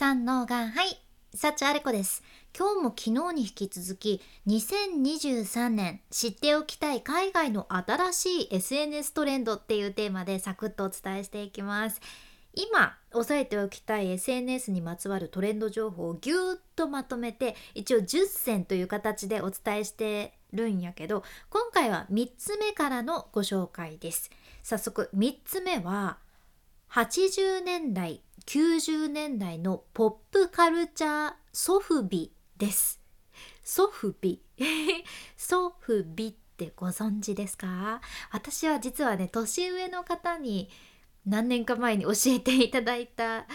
三のがはい幸あれ子です。今日も昨日に引き続き2023年知っておきたい海外の新しい SNS トレンドっていうテーマでサクッとお伝えしていきます。今押さえておきたい SNS にまつわるトレンド情報をぎゅーっとまとめて一応10選という形でお伝えしてるんやけど今回は3つ目からのご紹介です。早速3つ目は80年代90年代のポップカルチャーソフビです。ソフビ？ソフビってご存知ですか？私は実はね年上の方に何年か前に教えていただいた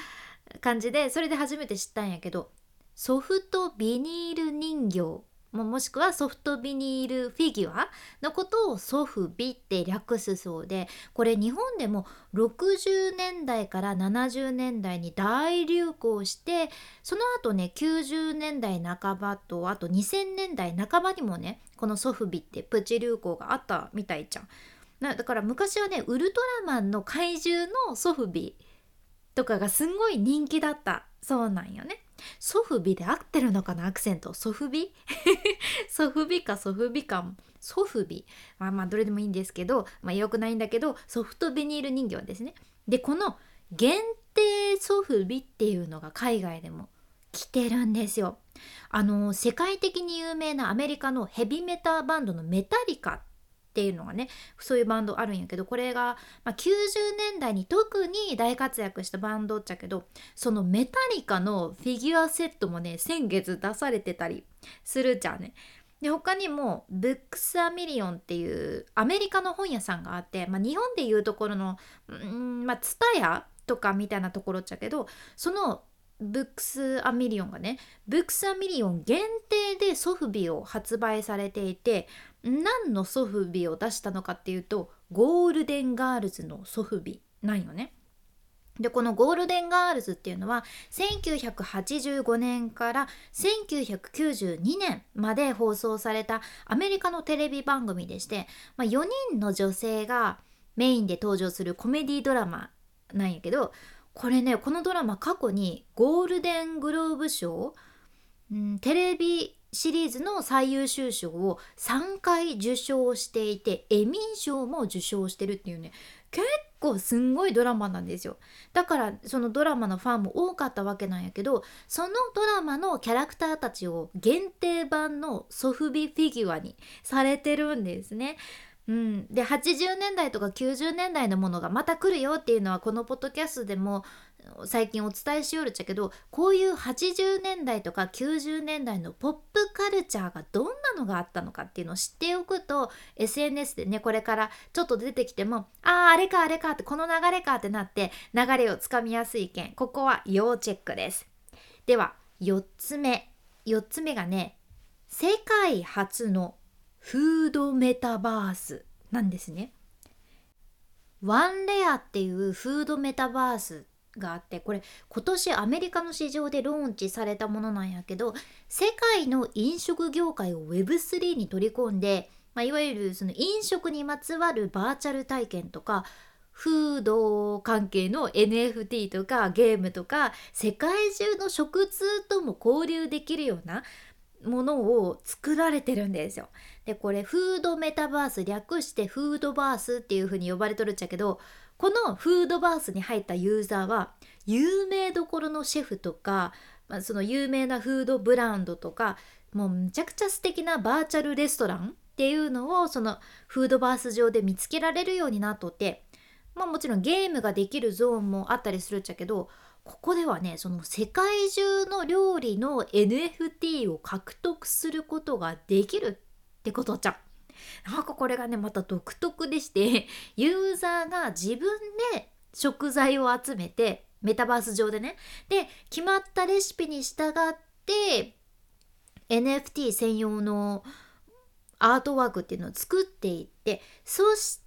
感じでそれで初めて知ったんやけどソフトビニール人形もしくはソフトビニールフィギュアのことをソフビって略すそうでこれ日本でも60年代から70年代に大流行してその後ね90年代半ばとあと2000年代半ばにもねこのソフビってプチ流行があったみたいじゃん。だから昔はねウルトラマンの怪獣のソフビとかがすんごい人気だった。そうなんよね。ソフビで合ってるのかな？アクセント。ソフビ？ソフビかソフビかソフビ。まあまあどれでもいいんですけどまあよくないんだけどソフトビニール人形ですね。でこの限定ソフビっていうのが海外でも来てるんですよ。あの世界的に有名なアメリカのヘビメタバンドのメタリカっっていうのがねそういうバンドあるんやけどこれが、まあ、90年代に特に大活躍したバンドっちゃけどそのメタリカのフィギュアセットもね先月出されてたりするじゃんね。で他にも Books-A-Million っていうアメリカの本屋さんがあって、まあ、日本でいうところのうんまあツタヤとかみたいなところっちゃけどその Books-A-Million がね Books-A-Million 限定でソフビを発売されていて何のソフビを出したのかっていうとゴールデンガールズのソフビなんよね。でこのゴールデンガールズっていうのは1985年から1992年まで放送されたアメリカのテレビ番組でして、まあ、4人の女性がメインで登場するコメディドラマなんやけどこれねこのドラマ過去にゴールデングローブ賞、うん、テレビシリーズの最優秀賞を3回受賞していてエミー賞も受賞してるっていうね。結構すんごいドラマなんですよ。だからそのドラマのファンも多かったわけなんやけどそのドラマのキャラクターたちを限定版のソフビフィギュアにされてるんですね。うん、で80年代とか90年代のものがまた来るよっていうのはこのポッドキャストでも最近お伝えしよるっちゃけどこういう80年代とか90年代のポップカルチャーがどんなのがあったのかっていうのを知っておくと SNS でねこれからちょっと出てきてもあああれかあれかってこの流れかってなって流れをつかみやすい件ここは要チェックです。では4つ目4つ目がね世界初のフードメタバースなんですね。ワンレアっていうフードメタバースがあってこれ今年アメリカの市場でローンチされたものなんやけど世界の飲食業界を Web3 に取り込んで、まあ、いわゆるその飲食にまつわるバーチャル体験とかフード関係の NFT とかゲームとか世界中の食通とも交流できるようなものを作られてるんですよ。でこれフードメタバース略してフードバースっていう風に呼ばれとるっちゃけどこのフードバースに入ったユーザーは有名どころのシェフとか、まあ、その有名なフードブランドとかもうむちゃくちゃ素敵なバーチャルレストランっていうのをそのフードバース上で見つけられるようになっとって、まあ、もちろんゲームができるゾーンもあったりするっちゃけどここではねその世界中の料理の NFT を獲得することができるってことじゃん。なんかこれがねまた独特でしてユーザーが自分で食材を集めてメタバース上でねで決まったレシピに従って NFT 専用のアートワークっていうのを作っていってそして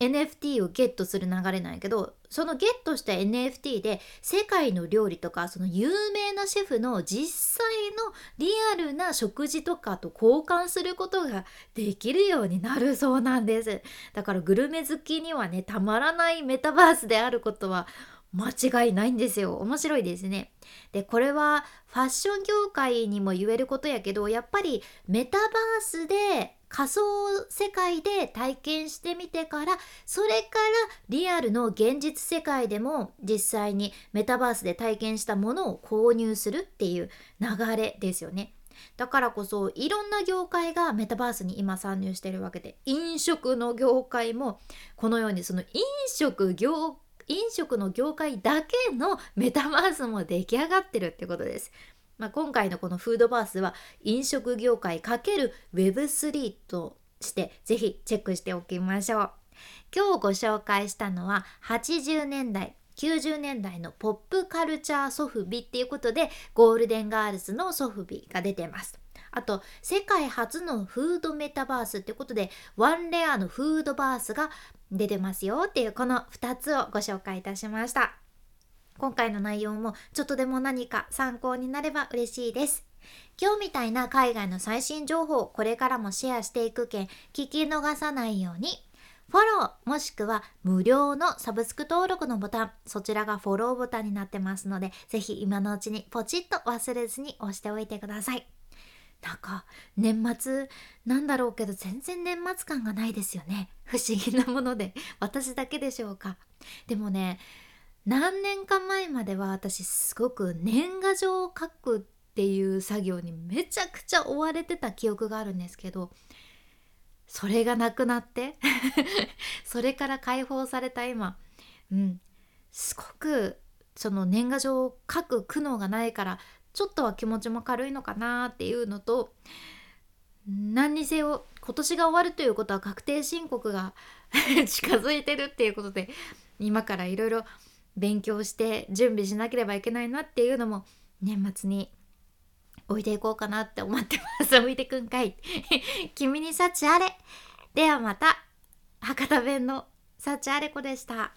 NFT をゲットする流れなんやけどそのゲットした NFT で世界の料理とかその有名なシェフの実際のリアルな食事とかと交換することができるようになるそうなんです。だからグルメ好きにはねたまらないメタバースであることは間違いないんですよ。面白いですね。でこれはファッション業界にも言えることやけどやっぱりメタバースで仮想世界で体験してみてからそれからリアルの現実世界でも実際にメタバースで体験したものを購入するっていう流れですよね。だからこそいろんな業界がメタバースに今参入してるわけで飲食の業界もこのようにその飲食業飲食の業界だけのメタバースも出来上がってるってことです。まあ、今回のこのフードバースは飲食業界 ×Web3 としてぜひチェックしておきましょう。今日ご紹介したのは80年代90年代のポップカルチャーソフビっていうことでゴールデンガールズのソフビが出てます。あと世界初のフードメタバースってことでワンレアのフードバースが出てますよっていうこの2つをご紹介いたしました。今回の内容もちょっとでも何か参考になれば嬉しいです。今日みたいな海外の最新情報をこれからもシェアしていくけん聞き逃さないように。フォローもしくは無料のサブスク登録のボタン。そちらがフォローボタンになってますのでぜひ今のうちにポチッと忘れずに押しておいてください。なんか年末なんだろうけど全然年末感がないですよね。不思議なもので。私だけでしょうか。でもね何年か前までは私すごく年賀状を書くっていう作業にめちゃくちゃ追われてた記憶があるんですけどそれがなくなって それから解放された今うんすごくその年賀状を書く苦悩がないからちょっとは気持ちも軽いのかなっていうのと何にせよ今年が終わるということは確定申告が 近づいてるっていうことで今からいろいろ勉強して準備しなければいけないなっていうのも年末に置いていこうかなって思ってます。置いてくんかい。君に幸あれ。ではまた。博多弁の幸あれ子でした。